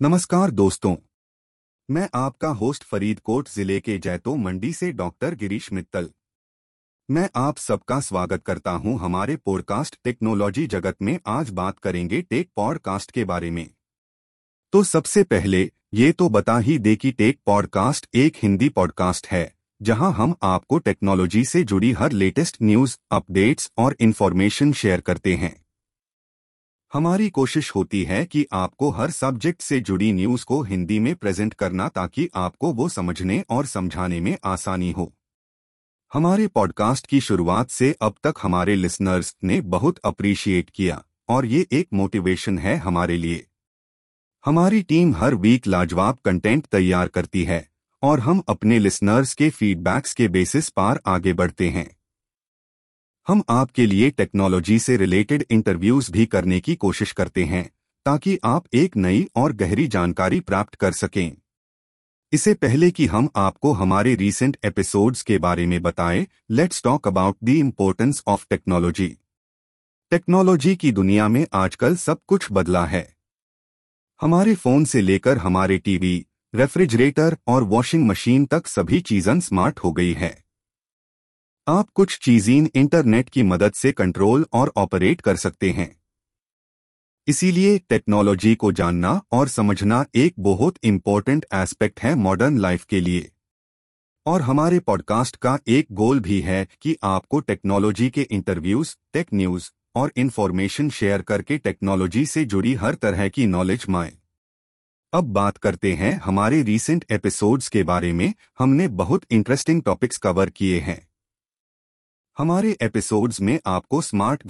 नमस्कार दोस्तों। मैं आपका होस्ट फरीदकोट ज़िले के जैतो मंडी से डॉक्टर गिरीश मित्तल। मैं आप सबका स्वागत करता हूँ हमारे पॉडकास्ट टेक्नोलॉजी जगत में आज बात करेंगे टेक पॉडकास्ट के बारे में। तो सबसे पहले, ये तो बता ही दे कि टेक पॉडकास्ट एक हिंदी पॉडकास्ट है, जहाँ हम आपको टेक्नोलॉजी से जुड़ी हर लेटेस्ट न्यूज़, अपडेट्स और इन्फॉर्मेशन शेयर करते हैं। हमारी कोशिश होती है कि आपको हर सब्जेक्ट से जुड़ी न्यूज़ को हिंदी में प्रेजेंट करना ताकि आपको वो समझने और समझाने में आसानी हो। हमारे पॉडकास्ट की शुरुआत से अब तक हमारे लिसनर्स ने बहुत अप्रिशिएट किया, और ये एक मोटिवेशन है हमारे लिए। हमारी टीम हर वीक लाजवाब कंटेंट तैयार करती है, और हम अपने लिसनर्स के फीडबैक्स के बेसिस पर आगे बढ़ते हैं। हम आपके लिए टेक्नोलॉजी से रिलेटेड इंटरव्यूज़ भी करने की कोशिश करते हैं, ताकि आप एक नई और गहरी जानकारी प्राप्त कर सकें। इससे पहले कि हम आपको हमारे रीसेंट एपिसोड्स के बारे में बताएँ let's talk about the importance of technology technology की दुनिया में आजकल सब कुछ बदला है। हमारे फ़ोन से लेकर हमारे टीवी रेफ्रिजरेटर और वॉशिंग मशीन तक सभी चीज़ें स्मार्ट हो गई है। आप कुछ चीज़ें इंटरनेट की मदद से कंट्रोल और ऑपरेट कर सकते हैं। इसीलिए टेक्नोलॉजी को जानना और समझना एक बहुत इंपॉर्टेंट एस्पेक्ट है मॉडर्न लाइफ के लिए। और हमारे पॉडकास्ट का एक गोल भी है कि आपको टेक्नोलॉजी के इंटरव्यूज़, टेक न्यूज़ और इन्फॉर्मेशन शेयर करके टेक्नोलॉजी से जुड़ी हर तरह की नॉलेज माए। अब बात करते हैं हमारे रीसेंट एपिसोड्स के बारे में। हमने बहुत इंटरेस्टिंग टॉपिक्स कवर किए हैं। हमारे एपिसोड्स में आपको स्मार्ट